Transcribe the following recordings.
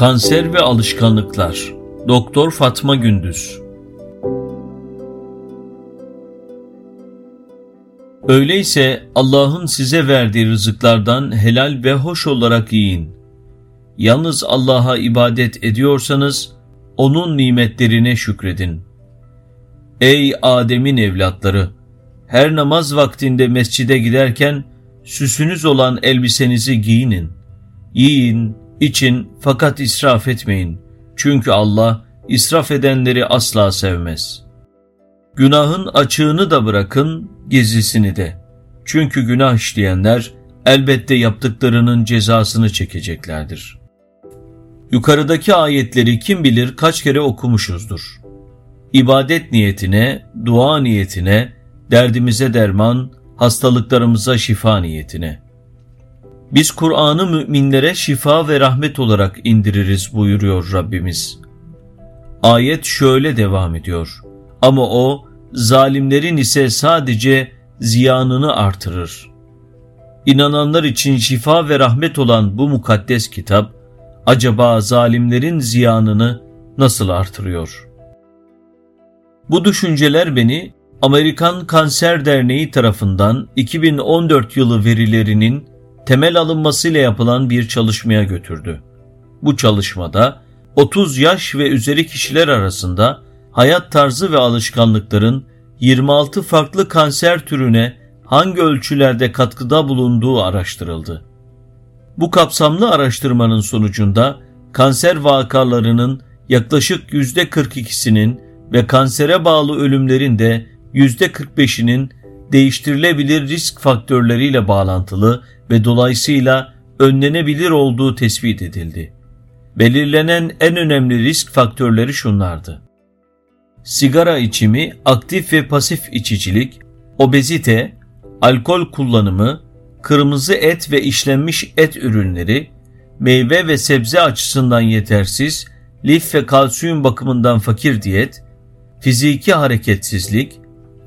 Kanser ve alışkanlıklar. Doktor Fatma Gündüz. Öyleyse Allah'ın size verdiği rızıklardan helal ve hoş olarak yiyin. Yalnız Allah'a ibadet ediyorsanız onun nimetlerine şükredin. Ey Adem'in evlatları! Her namaz vaktinde mescide giderken süsünüz olan elbisenizi giyinin. Yiyin, için fakat israf etmeyin. Çünkü Allah israf edenleri asla sevmez. Günahın açığını da bırakın, gizlisini de. Çünkü günah işleyenler elbette yaptıklarının cezasını çekeceklerdir. Yukarıdaki ayetleri kim bilir kaç kere okumuşuzdur. İbadet niyetine, dua niyetine, derdimize derman, hastalıklarımıza şifa niyetine.'' Biz Kur'an'ı müminlere şifa ve rahmet olarak indiririz buyuruyor Rabbimiz. Ayet şöyle devam ediyor. Ama o zalimlerin ise sadece ziyanını artırır. İnananlar için şifa ve rahmet olan bu mukaddes kitap acaba zalimlerin ziyanını nasıl artırıyor? Bu düşünceler beni Amerikan Kanser Derneği tarafından 2014 yılı verilerinin temel alınmasıyla yapılan bir çalışmaya götürdü. Bu çalışmada 30 yaş ve üzeri kişiler arasında hayat tarzı ve alışkanlıkların 26 farklı kanser türüne hangi ölçülerde katkıda bulunduğu araştırıldı. Bu kapsamlı araştırmanın sonucunda kanser vakalarının yaklaşık %42'sinin ve kansere bağlı ölümlerin de %45'inin değiştirilebilir risk faktörleriyle bağlantılı ve dolayısıyla önlenebilir olduğu tespit edildi. Belirlenen en önemli risk faktörleri şunlardı. Sigara içimi, aktif ve pasif içicilik, obezite, alkol kullanımı, kırmızı et ve işlenmiş et ürünleri, meyve ve sebze açısından yetersiz, lif ve kalsiyum bakımından fakir diyet, fiziki hareketsizlik,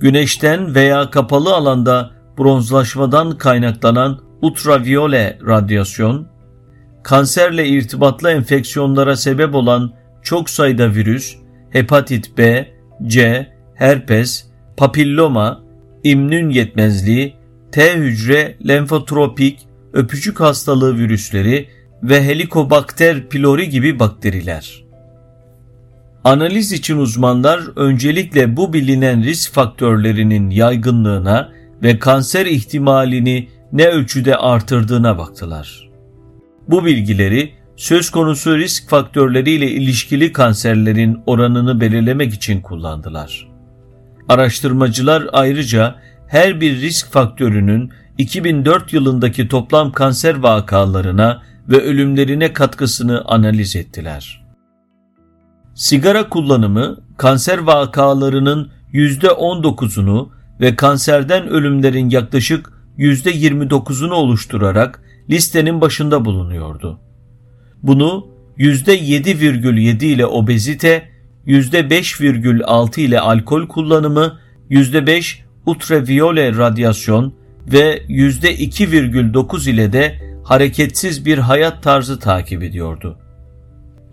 güneşten veya kapalı alanda bronzlaşmadan kaynaklanan ultraviyole radyasyon, kanserle irtibatlı enfeksiyonlara sebep olan çok sayıda virüs, hepatit B, C, herpes, papilloma, immün yetmezliği, T hücre lenfotropik, öpücük hastalığı virüsleri ve Helicobacter pylori gibi bakteriler. Analiz için uzmanlar öncelikle bu bilinen risk faktörlerinin yaygınlığına ve kanser ihtimalini ne ölçüde artırdığına baktılar. Bu bilgileri söz konusu risk faktörleriyle ilişkili kanserlerin oranını belirlemek için kullandılar. Araştırmacılar ayrıca her bir risk faktörünün 2004 yılındaki toplam kanser vakalarına ve ölümlerine katkısını analiz ettiler. Sigara kullanımı kanser vakalarının %19'unu ve kanserden ölümlerin yaklaşık %29'unu oluşturarak listenin başında bulunuyordu. Bunu %7,7 ile obezite, %5,6 ile alkol kullanımı, %5 ultraviyole radyasyon ve %2,9 ile de hareketsiz bir hayat tarzı takip ediyordu.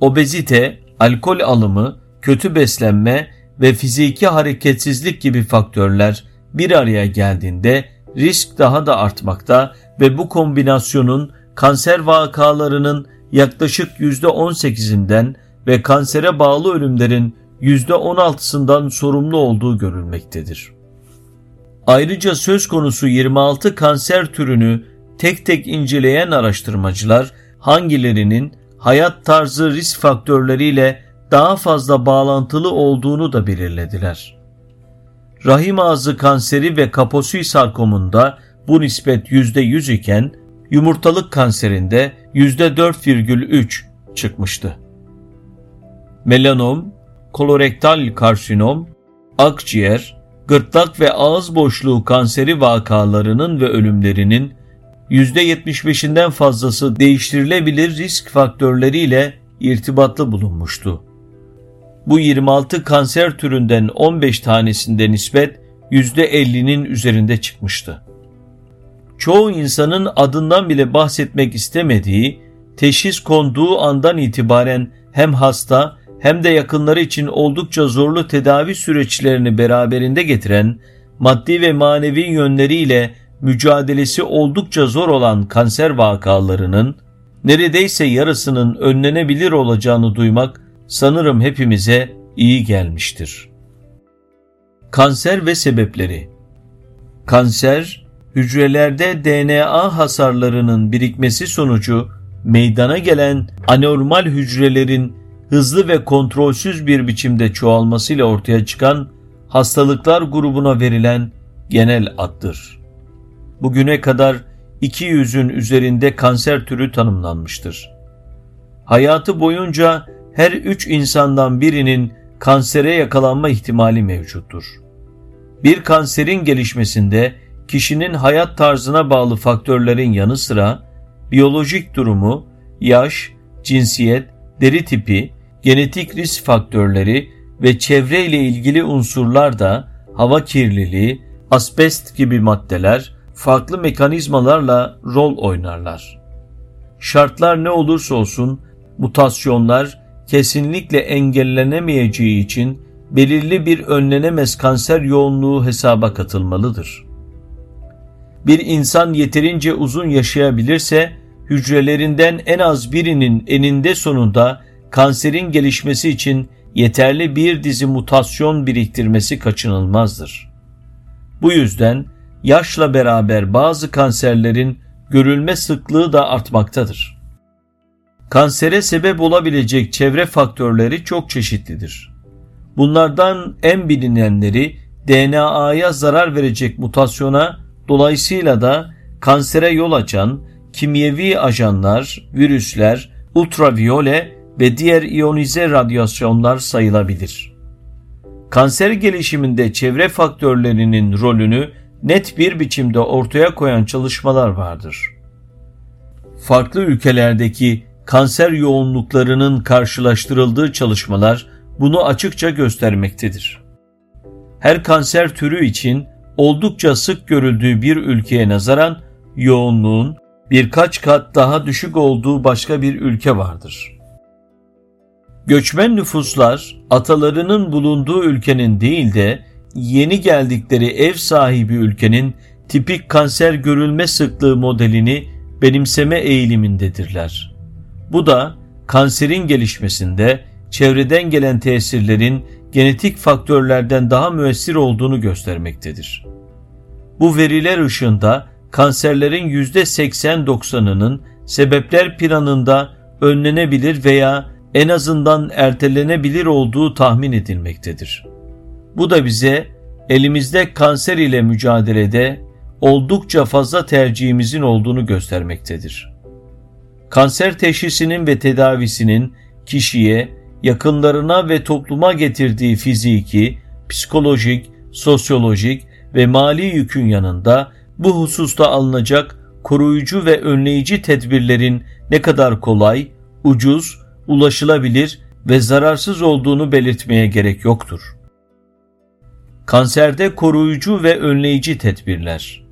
Obezite, alkol alımı, kötü beslenme ve fiziki hareketsizlik gibi faktörler bir araya geldiğinde risk daha da artmakta ve bu kombinasyonun kanser vakalarının yaklaşık %18'inden ve kansere bağlı ölümlerin %16'sından sorumlu olduğu görülmektedir. Ayrıca söz konusu 26 kanser türünü tek tek inceleyen araştırmacılar hangilerinin hayat tarzı risk faktörleriyle daha fazla bağlantılı olduğunu da belirlediler. Rahim ağzı kanseri ve kaposi sarkomunda bu nispet %100 iken yumurtalık kanserinde %4,3 çıkmıştı. Melanom, kolorektal karsinom, akciğer, gırtlak ve ağız boşluğu kanseri vakalarının ve ölümlerinin %75'inden fazlası değiştirilebilir risk faktörleriyle irtibatlı bulunmuştu. Bu 26 kanser türünden 15 tanesinde nispet %50'nin üzerinde çıkmıştı. Çoğu insanın adından bile bahsetmek istemediği teşhis konduğu andan itibaren hem hasta hem de yakınları için oldukça zorlu tedavi süreçlerini beraberinde getiren, maddi ve manevi yönleriyle mücadelesi oldukça zor olan kanser vakalarının neredeyse yarısının önlenebilir olacağını duymak sanırım hepimize iyi gelmiştir. Kanser ve sebepleri Kanser, hücrelerde DNA hasarlarının birikmesi sonucu meydana gelen anormal hücrelerin hızlı ve kontrolsüz bir biçimde çoğalmasıyla ortaya çıkan hastalıklar grubuna verilen genel addır. Bugüne kadar 200'ün üzerinde kanser türü tanımlanmıştır. Hayatı boyunca her üç insandan birinin kansere yakalanma ihtimali mevcuttur. Bir kanserin gelişmesinde kişinin hayat tarzına bağlı faktörlerin yanı sıra biyolojik durumu, yaş, cinsiyet, deri tipi, genetik risk faktörleri ve çevre ile ilgili unsurlar da hava kirliliği, asbest gibi maddeler farklı mekanizmalarla rol oynarlar. Şartlar ne olursa olsun mutasyonlar kesinlikle engellenemeyeceği için belirli bir önlenemez kanser yoğunluğu hesaba katılmalıdır. Bir insan yeterince uzun yaşayabilirse hücrelerinden en az birinin eninde sonunda kanserin gelişmesi için yeterli bir dizi mutasyon biriktirmesi kaçınılmazdır. Bu yüzden yaşla beraber bazı kanserlerin görülme sıklığı da artmaktadır. Kansere sebep olabilecek çevre faktörleri çok çeşitlidir. Bunlardan en bilinenleri DNA'ya zarar verecek mutasyona dolayısıyla da kansere yol açan kimyevi ajanlar, virüsler, ultraviyole ve diğer iyonize radyasyonlar sayılabilir. Kanser gelişiminde çevre faktörlerinin rolünü net bir biçimde ortaya koyan çalışmalar vardır. Farklı ülkelerdeki kanser yoğunluklarının karşılaştırıldığı çalışmalar bunu açıkça göstermektedir. Her kanser türü için oldukça sık görüldüğü bir ülkeye nazaran yoğunluğun birkaç kat daha düşük olduğu başka bir ülke vardır. Göçmen nüfuslar atalarının bulunduğu ülkenin değil de yeni geldikleri ev sahibi ülkenin tipik kanser görülme sıklığı modelini benimseme eğilimindedirler. Bu da kanserin gelişmesinde çevreden gelen tesirlerin genetik faktörlerden daha müessir olduğunu göstermektedir. Bu veriler ışığında kanserlerin %80-90'ının sebepler planında önlenebilir veya en azından ertelenebilir olduğu tahmin edilmektedir. Bu da bize elimizde kanser ile mücadelede oldukça fazla tercihimizin olduğunu göstermektedir. Kanser teşhisinin ve tedavisinin kişiye, yakınlarına ve topluma getirdiği fiziki, psikolojik, sosyolojik ve mali yükün yanında bu hususta alınacak koruyucu ve önleyici tedbirlerin ne kadar kolay, ucuz, ulaşılabilir ve zararsız olduğunu belirtmeye gerek yoktur. Kanserde koruyucu ve önleyici tedbirler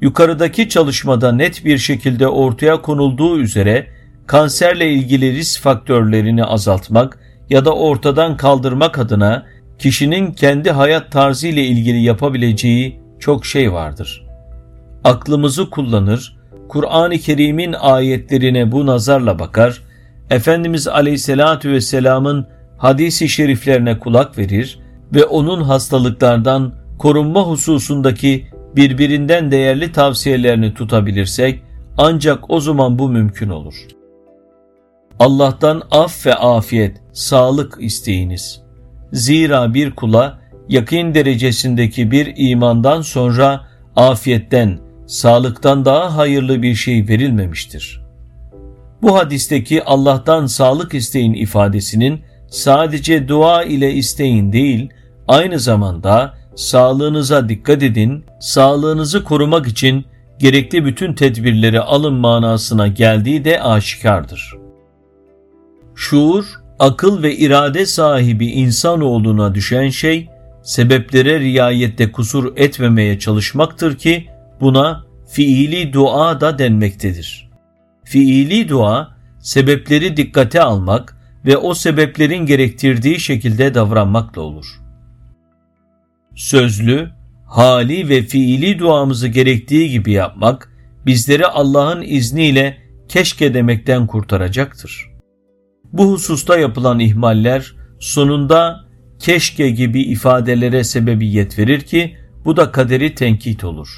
Yukarıdaki çalışmada net bir şekilde ortaya konulduğu üzere kanserle ilgili risk faktörlerini azaltmak ya da ortadan kaldırmak adına kişinin kendi hayat tarzı ile ilgili yapabileceği çok şey vardır. Aklımızı kullanır, Kur'an-ı Kerim'in ayetlerine bu nazarla bakar, Efendimiz Aleyhisselatü Vesselam'ın hadisi şeriflerine kulak verir ve onun hastalıklardan korunma hususundaki birbirinden değerli tavsiyelerini tutabilirsek ancak o zaman bu mümkün olur. Allah'tan af ve afiyet, sağlık isteyiniz. Zira bir kula yakın derecesindeki bir imandan sonra afiyetten, sağlıktan daha hayırlı bir şey verilmemiştir. Bu hadisteki Allah'tan sağlık isteyin ifadesinin sadece dua ile isteyin değil, aynı zamanda sağlığınıza dikkat edin, sağlığınızı korumak için gerekli bütün tedbirleri alın manasına geldiği de aşikardır. Şuur, akıl ve irade sahibi insanoğluna düşen şey, sebeplere riayette kusur etmemeye çalışmaktır ki buna fiili dua da denmektedir. Fiili dua, sebepleri dikkate almak ve o sebeplerin gerektirdiği şekilde davranmakla olur. Sözlü, hali ve fiili duamızı gerektiği gibi yapmak, bizleri Allah'ın izniyle keşke demekten kurtaracaktır. Bu hususta yapılan ihmaller sonunda keşke gibi ifadelere sebebiyet verir ki bu da kaderi tenkit olur.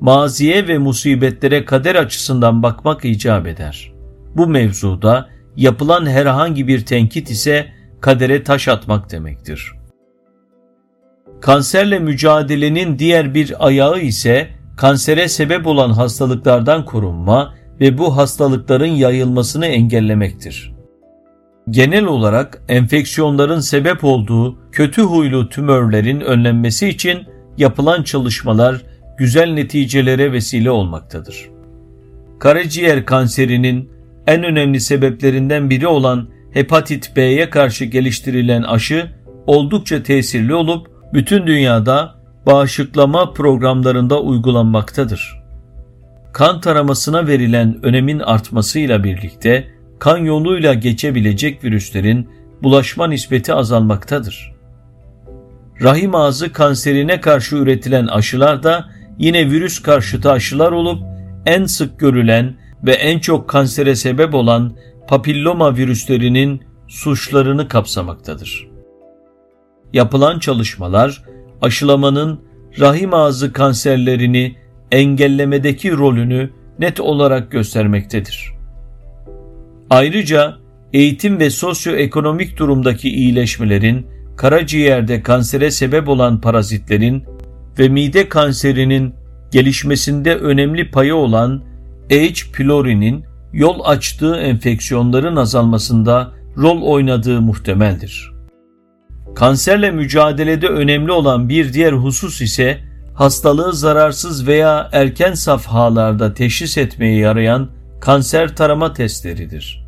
Maziye ve musibetlere kader açısından bakmak icap eder. Bu mevzuda yapılan herhangi bir tenkit ise kadere taş atmak demektir. Kanserle mücadelenin diğer bir ayağı ise kansere sebep olan hastalıklardan korunma ve bu hastalıkların yayılmasını engellemektir. Genel olarak enfeksiyonların sebep olduğu kötü huylu tümörlerin önlenmesi için yapılan çalışmalar güzel neticelere vesile olmaktadır. Karaciğer kanserinin en önemli sebeplerinden biri olan hepatit B'ye karşı geliştirilen aşı oldukça tesirli olup bütün dünyada bağışıklama programlarında uygulanmaktadır. Kan taramasına verilen önemin artmasıyla birlikte kan yoluyla geçebilecek virüslerin bulaşma nispeti azalmaktadır. Rahim ağzı kanserine karşı üretilen aşılar da yine virüs karşıtı aşılar olup en sık görülen ve en çok kansere sebep olan papilloma virüslerinin suçlarını kapsamaktadır. Yapılan çalışmalar aşılamanın rahim ağzı kanserlerini engellemedeki rolünü net olarak göstermektedir. Ayrıca eğitim ve sosyoekonomik durumdaki iyileşmelerin karaciğerde kansere sebep olan parazitlerin ve mide kanserinin gelişmesinde önemli payı olan H. pylori'nin yol açtığı enfeksiyonların azalmasında rol oynadığı muhtemeldir. Kanserle mücadelede önemli olan bir diğer husus ise hastalığı zararsız veya erken safhalarda teşhis etmeye yarayan kanser tarama testleridir.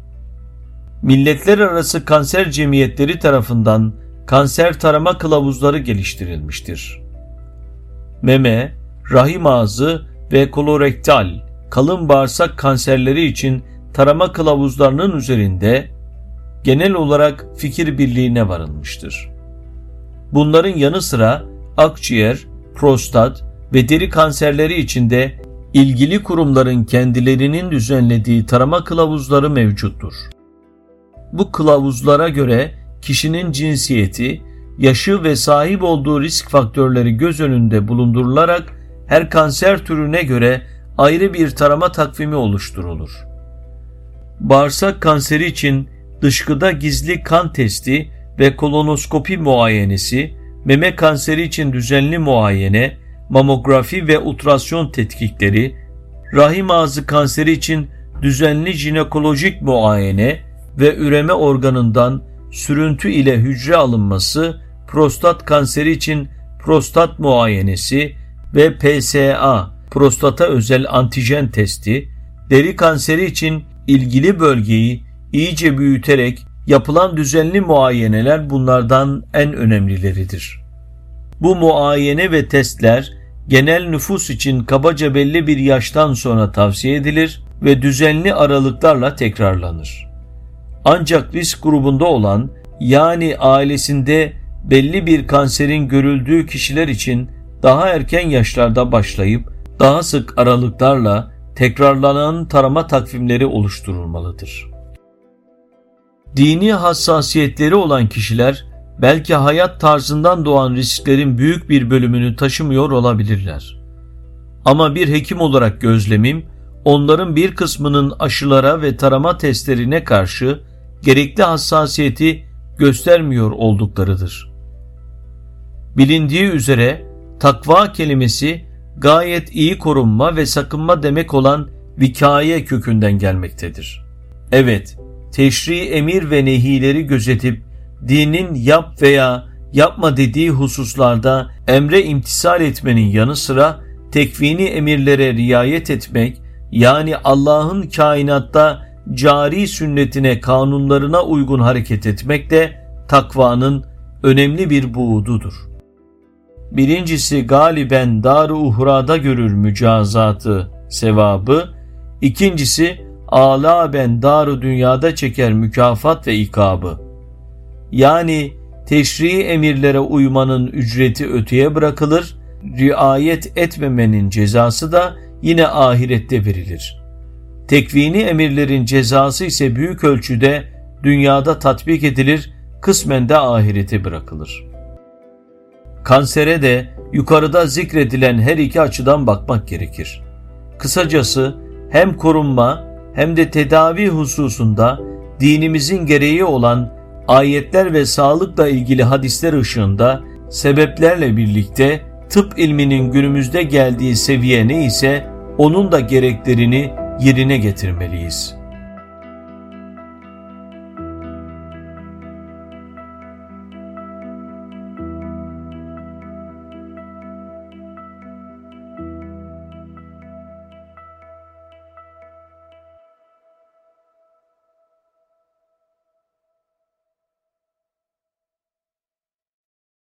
Milletler arası kanser cemiyetleri tarafından kanser tarama kılavuzları geliştirilmiştir. Meme, rahim ağzı ve kolorektal, kalın bağırsak kanserleri için tarama kılavuzlarının üzerinde genel olarak fikir birliğine varılmıştır. Bunların yanı sıra akciğer, prostat ve deri kanserleri içinde ilgili kurumların kendilerinin düzenlediği tarama kılavuzları mevcuttur. Bu kılavuzlara göre kişinin cinsiyeti, yaşı ve sahip olduğu risk faktörleri göz önünde bulundurularak her kanser türüne göre ayrı bir tarama takvimi oluşturulur. Bağırsak kanseri için dışkıda gizli kan testi ve kolonoskopi muayenesi, meme kanseri için düzenli muayene, mamografi ve ultrasyon tetkikleri, rahim ağzı kanseri için düzenli jinekolojik muayene ve üreme organından sürüntü ile hücre alınması, prostat kanseri için prostat muayenesi ve PSA, prostata özel antijen testi, deri kanseri için ilgili bölgeyi iyice büyüterek yapılan düzenli muayeneler bunlardan en önemlileridir. Bu muayene ve testler genel nüfus için kabaca belli bir yaştan sonra tavsiye edilir ve düzenli aralıklarla tekrarlanır. Ancak risk grubunda olan yani ailesinde belli bir kanserin görüldüğü kişiler için daha erken yaşlarda başlayıp daha sık aralıklarla tekrarlanan tarama takvimleri oluşturulmalıdır. Dini hassasiyetleri olan kişiler belki hayat tarzından doğan risklerin büyük bir bölümünü taşımıyor olabilirler. Ama bir hekim olarak gözlemim, onların bir kısmının aşılara ve tarama testlerine karşı gerekli hassasiyeti göstermiyor olduklarıdır. Bilindiği üzere takva kelimesi gayet iyi korunma ve sakınma demek olan vikaye kökünden gelmektedir. Evet, teşri emir ve nehileri gözetip dinin yap veya yapma dediği hususlarda emre imtisal etmenin yanı sıra tekvini emirlere riayet etmek yani Allah'ın kainatta cari sünnetine kanunlarına uygun hareket etmek de takvanın önemli bir buğududur. Birincisi galiben dar-ı uhrada görür mücazatı, sevabı, ikincisi ala ben daru dünyada çeker mükafat ve ikabı. Yani teşri emirlere uymanın ücreti öteye bırakılır, riayet etmemenin cezası da yine ahirette verilir. Tekvini emirlerin cezası ise büyük ölçüde dünyada tatbik edilir, kısmen de ahirete bırakılır. Kansere de yukarıda zikredilen her iki açıdan bakmak gerekir. Kısacası hem korunma hem de tedavi hususunda dinimizin gereği olan ayetler ve sağlıkla ilgili hadisler ışığında sebeplerle birlikte tıp ilminin günümüzde geldiği seviye ne ise onun da gereklerini yerine getirmeliyiz.''